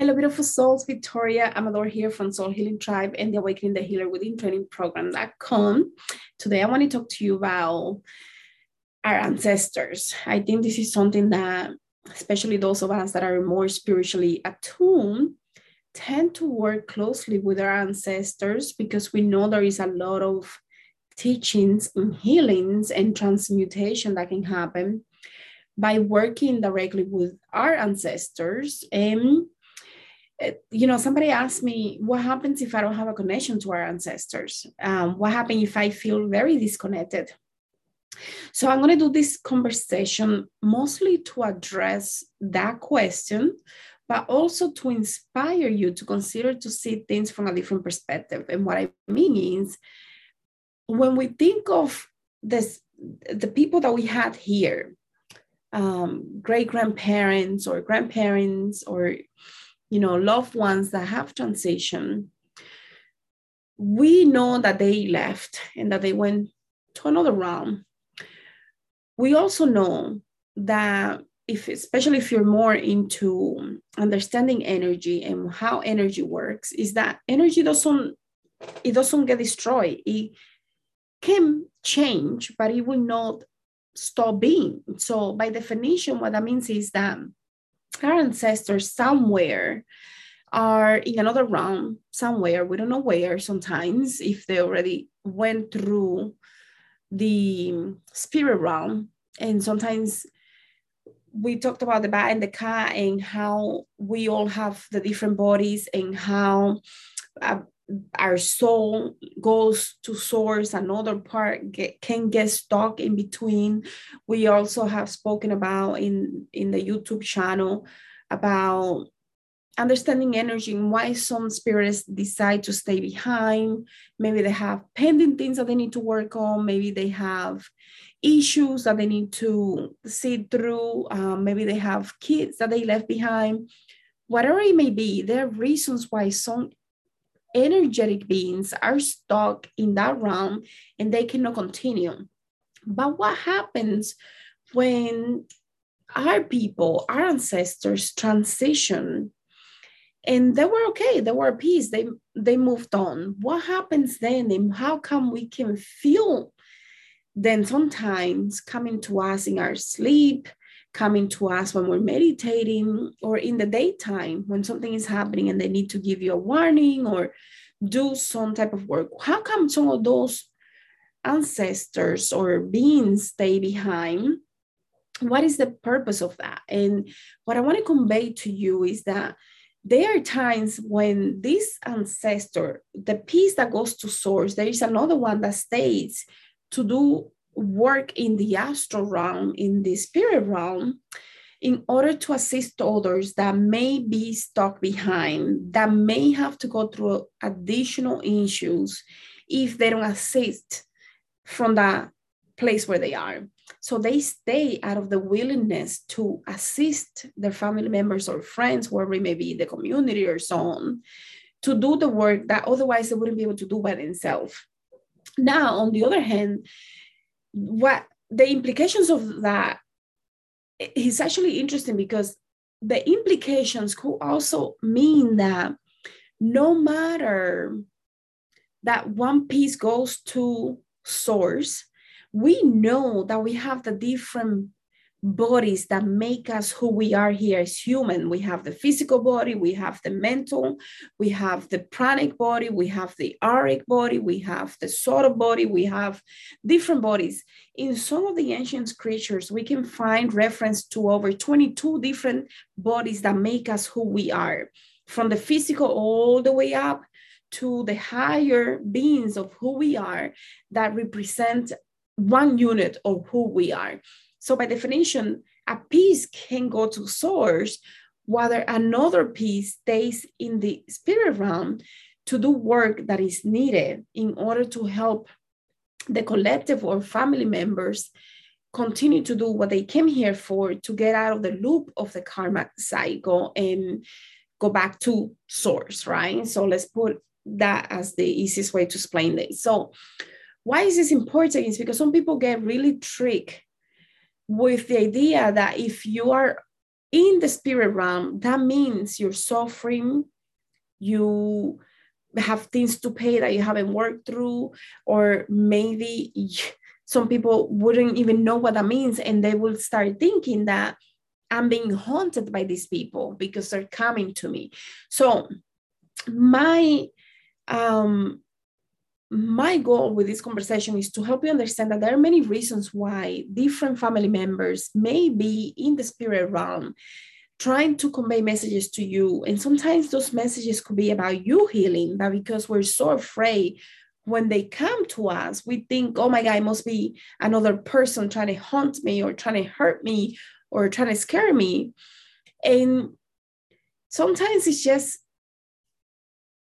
Hello, beautiful souls. Victoria Amador here from Soul Healing Tribe and the Awakening the Healer Within Training Program.com. Today, I want to talk to you about our ancestors. I think this is something that, especially those of us that are more spiritually attuned, tend to work closely with our ancestors because we know there is a lot of teachings and healings and transmutation that can happen by working directly with our ancestors and you know, somebody asked me, what happens if I don't have a connection to our ancestors? Um, what happens if I feel very disconnected? So I'm going to do this conversation mostly to address that question, but also to inspire you to consider to see things from a different perspective. And what I mean is, when we think of this, the people that we had here, um, great grandparents or grandparents or you know, loved ones that have transition, we know that they left and that they went to another realm. We also know that if, especially if you're more into understanding energy and how energy works, is that energy doesn't it doesn't get destroyed. It can change, but it will not stop being. So by definition, what that means is that our ancestors somewhere are in another realm somewhere. We don't know where sometimes if they already went through the spirit realm. And sometimes we talked about the Ba and the Ka and how we all have the different bodies and how uh, our soul goes to source another part get, can get stuck in between. We also have spoken about in in the youtube channel about understanding energy and why some spirits decide to stay behind. Maybe they have pending things that they need to work on. Maybe they have issues that they need to see through. Um, maybe they have kids that they left behind. Whatever it may be there are reasons why some energetic beings are stuck in that realm and they cannot continue. But what happens when our people, our ancestors transition and they were okay, they were at peace, they, they moved on. What happens then and how come we can feel then sometimes coming to us in our sleep, coming to us when we're meditating or in the daytime when something is happening and they need to give you a warning or do some type of work. How come some of those ancestors or beings stay behind? What is the purpose of that? And what I want to convey to you is that there are times when this ancestor, the piece that goes to source, there is another one that stays to do work in the astral realm, in the spirit realm, in order to assist others that may be stuck behind, that may have to go through additional issues if they don't assist from that place where they are. So they stay out of the willingness to assist their family members or friends, wherever it may be in the community or so on, to do the work that otherwise they wouldn't be able to do by themselves. Now, on the other hand, what the implications of that is actually interesting because the implications could also mean that no matter that one piece goes to source, we know that we have the different bodies that make us who we are here as human. We have the physical body, we have the mental, we have the pranic body, we have the auric body, we have the solar body, we have different bodies. In some of the ancient creatures, we can find reference to over 22 different bodies that make us who we are, from the physical all the way up to the higher beings of who we are that represent one unit of who we are. So by definition, a piece can go to source while another piece stays in the spirit realm to do work that is needed in order to help the collective or family members continue to do what they came here for to get out of the loop of the karma cycle and go back to source, right? So let's put that as the easiest way to explain this. So why is this important? Is because some people get really tricked with the idea that if you are in the spirit realm, that means you're suffering, you have things to pay that you haven't worked through, or maybe some people wouldn't even know what that means and they will start thinking that I'm being haunted by these people because they're coming to me. So my um my goal with this conversation is to help you understand that there are many reasons why different family members may be in the spirit realm trying to convey messages to you. And sometimes those messages could be about you healing, but because we're so afraid when they come to us, we think, oh my God, it must be another person trying to haunt me or trying to hurt me or trying to scare me. And sometimes it's just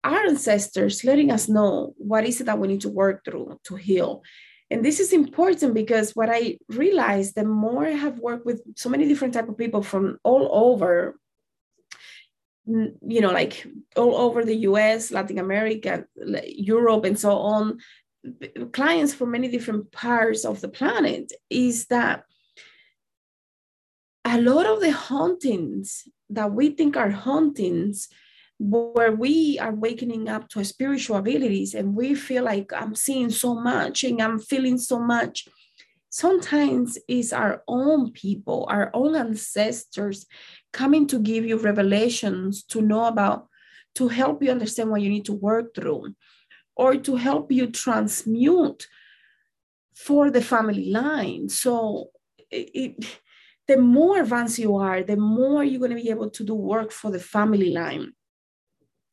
our ancestors letting us know what is it that we need to work through to heal. And this is important because what I realized the more I have worked with so many different type of people from all over, you know, like all over the US, Latin America, Europe, and so on, clients from many different parts of the planet, is that a lot of the hauntings that we think are hauntings where we are waking up to spiritual abilities and we feel like I'm seeing so much and I'm feeling so much. Sometimes it's our own people, our own ancestors coming to give you revelations to know about, to help you understand what you need to work through, or to help you transmute for the family line. So it, it the more advanced you are, the more you're going to be able to do work for the family line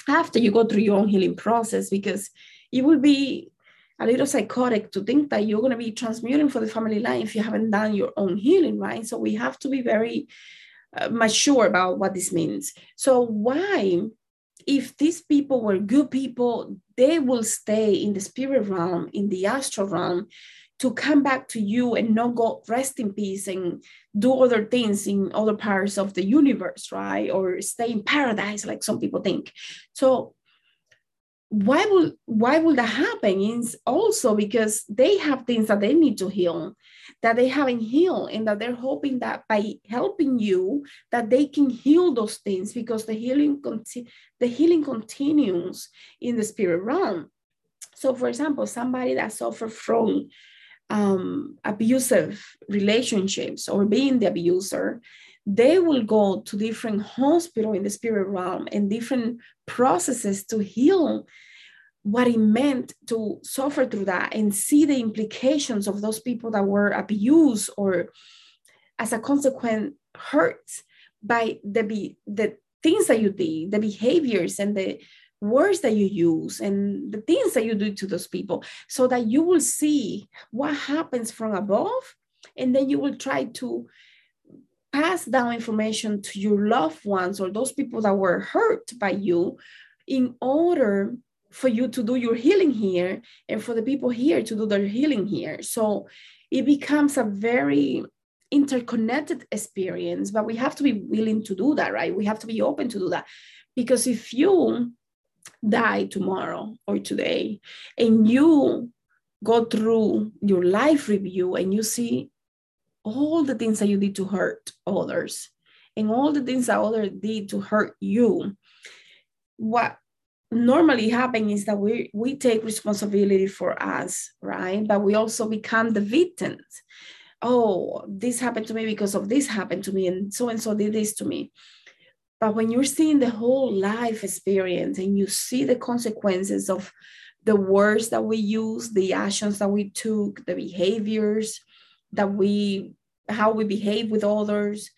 after you go through your own healing process, because it will be a little psychotic to think that you're going to be transmuting for the family line if you haven't done your own healing, right? So we have to be very uh, mature about what this means. So, why, if these people were good people, they will stay in the spirit realm, in the astral realm, to come back to you and not go rest in peace and do other things in other parts of the universe, right? Or stay in paradise, like some people think. So why would why will that happen? Is also because they have things that they need to heal that they haven't healed and that they're hoping that by helping you that they can heal those things because the healing conti- the healing continues in the spirit realm so for example somebody that suffered from um, abusive relationships or being the abuser, they will go to different hospital in the spirit realm and different processes to heal what it meant to suffer through that and see the implications of those people that were abused or as a consequence hurt by the the things that you did the behaviors and the words that you use and the things that you do to those people so that you will see what happens from above and then you will try to pass down information to your loved ones or those people that were hurt by you in order for you to do your healing here and for the people here to do their healing here. So it becomes a very interconnected experience but we have to be willing to do that right? We have to be open to do that because if you die tomorrow or today and you go through your life review and you see all the things that you did to hurt others and all the things that others did to hurt you. What normally happens is that we we take responsibility for us right? But we also become the victims. Oh this happened to me because of this happened to me and so and so did this to me but when you're seeing the whole life experience and you see the consequences of the words that we use, the actions that we took, the behaviors that we, how we behave with others,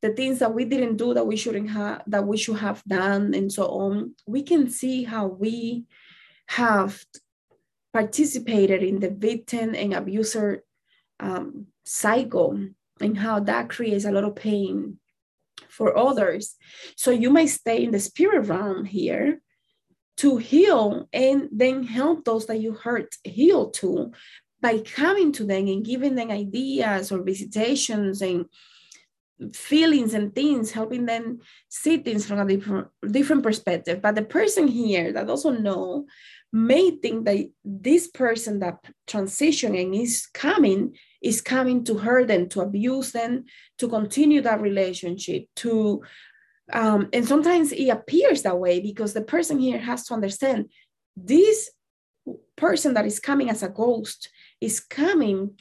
the things that we didn't do that we shouldn't have, that we should have done, and so on, we can see how we have participated in the victim and abuser um, cycle and how that creates a lot of pain for others. So you might stay in the spirit realm here to heal and then help those that you hurt heal too by coming to them and giving them ideas or visitations and feelings and things, helping them see things from a different, different perspective. But the person here that doesn't know may think that this person that transitioning is coming is coming to hurt them, to abuse them, to continue that relationship, to um, and sometimes it appears that way because the person here has to understand this person that is coming as a ghost is coming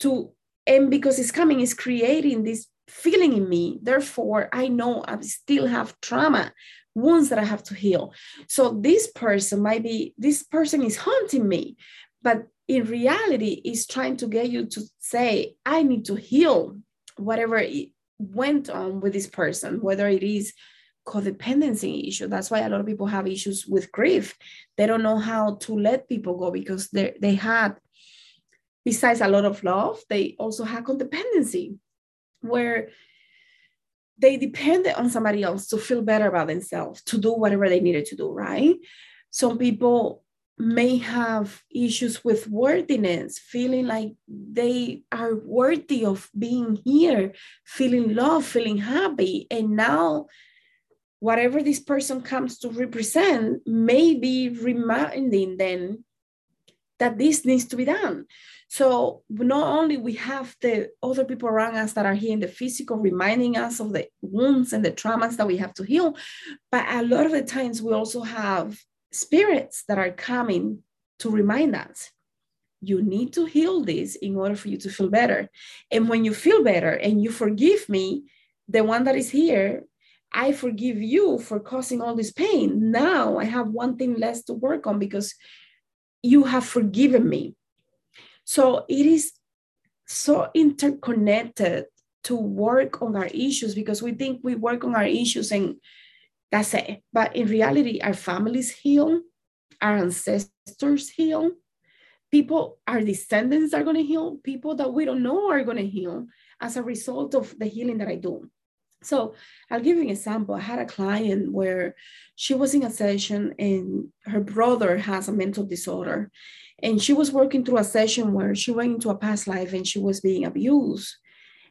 to and because it's coming is creating this feeling in me. Therefore i know i still have trauma wounds that i have to heal. So this person might be this person is haunting me but in reality is trying to get you to say i need to heal whatever it went on with this person whether it is codependency issue. That's why a lot of people have issues with grief. They don't know how to let people go because they they had besides a lot of love they also had codependency where they depended on somebody else to feel better about themselves to do whatever they needed to do right? Some people may have issues with worthiness, feeling like they are worthy of being here, feeling love, feeling happy. And now, whatever this person comes to represent may be reminding them that this needs to be done. So not only we have the other people around us that are here in the physical, reminding us of the wounds and the traumas that we have to heal, but a lot of the times we also have spirits that are coming to remind us you need to heal this in order for you to feel better. And when you feel better and you forgive me, the one that is here, I forgive you for causing all this pain. Now I have one thing less to work on because you have forgiven me. So it is so interconnected to work on our issues because we think we work on our issues and that's it. But in reality, our families heal, our ancestors heal, people, our descendants are going to heal, people that we don't know are going to heal as a result of the healing that I do. So I'll give you an example. I had a client where she was in a session and her brother has a mental disorder. And she was working through a session where she went into a past life and she was being abused.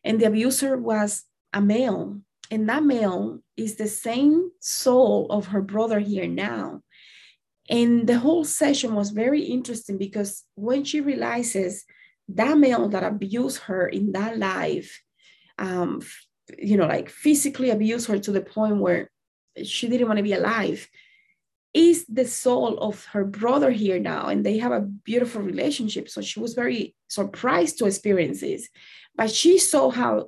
And the abuser was a male and that male is the same soul of her brother here now. And the whole session was very interesting because when she realizes that male that abused her in that life, um, you know, like physically abused her to the point where she didn't want to be alive, is the soul of her brother here now. And they have a beautiful relationship. So she was very surprised to experience this. But she saw how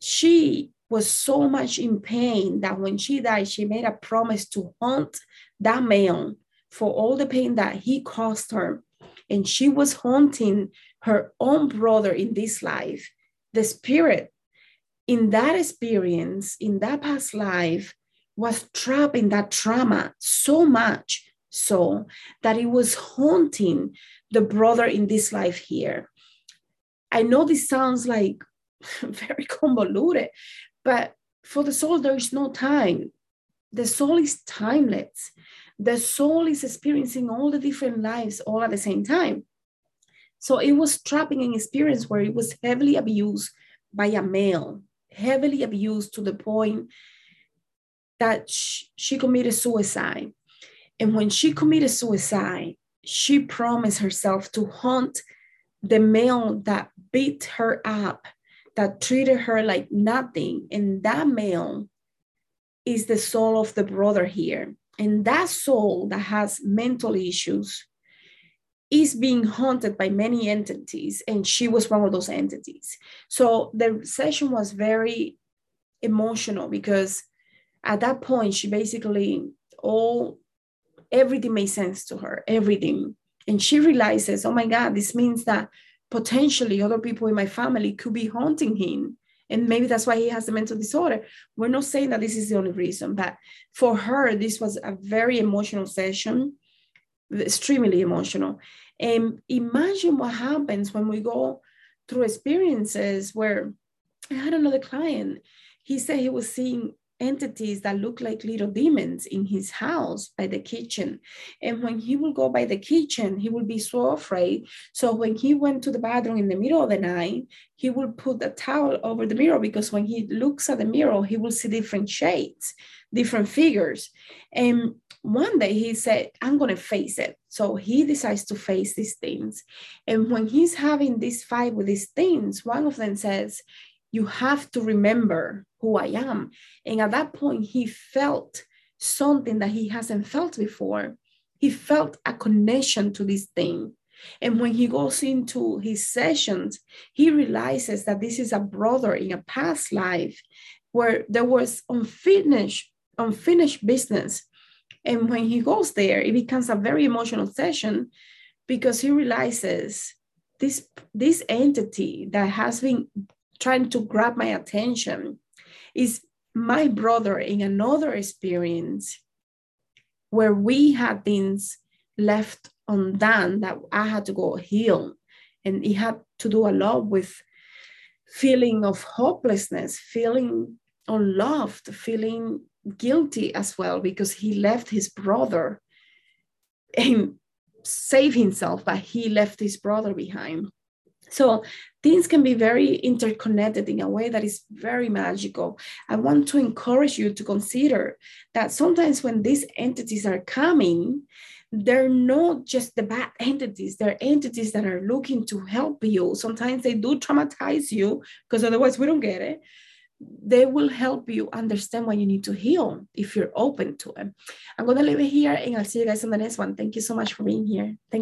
she was so much in pain that when she died, she made a promise to haunt that man for all the pain that he caused her. And she was haunting her own brother in this life. The spirit in that experience, in that past life, was trapped in that trauma so much so that it was haunting the brother in this life here. I know this sounds like very convoluted, but for the soul, there is no time. The soul is timeless. The soul is experiencing all the different lives all at the same time. So it was trapping an experience where it was heavily abused by a male, heavily abused to the point that she, committed suicide. And when she committed suicide, she promised herself to haunt the male that beat her up that treated her like nothing. And that male is the soul of the brother here. And that soul that has mental issues is being haunted by many entities. And she was one of those entities. So the session was very emotional because at that point, she basically all everything made sense to her, everything. And she realizes, oh my God, this means that potentially other people in my family could be haunting him. And maybe that's why he has a mental disorder. We're not saying that this is the only reason but for her this was a very emotional session extremely emotional. And imagine what happens when we go through experiences where i had another client. He said he was seeing entities that look like little demons in his house by the kitchen. And when he will go by the kitchen, he will be so afraid. So when he went to the bathroom in the middle of the night, he will put a towel over the mirror because when he looks at the mirror, he will see different shades, different figures. And one day he said, I'm going to face it. So he decides to face these things. And when he's having this fight with these things, one of them says, You have to remember who I am. And at that point, he felt something that he hasn't felt before. He felt a connection to this thing. And when he goes into his sessions, he realizes that this is a brother in a past life where there was unfinished, unfinished business and when he goes there, it becomes a very emotional session because he realizes this, this entity that has been trying to grab my attention is my brother in another experience where we had things left undone that I had to go heal. And it had to do a lot with feeling of hopelessness, feeling unloved, feeling guilty as well because he left his brother and save himself, but he left his brother behind. So things can be very interconnected in a way that is very magical. I want to encourage you to consider that sometimes when these entities are coming, they're not just the bad entities, they're entities that are looking to help you. Sometimes they do traumatize you because otherwise we don't get it they will help you understand what you need to heal if you're open to it. I'm going to leave it here and I'll see you guys on the next one. Thank you so much for being here. Thank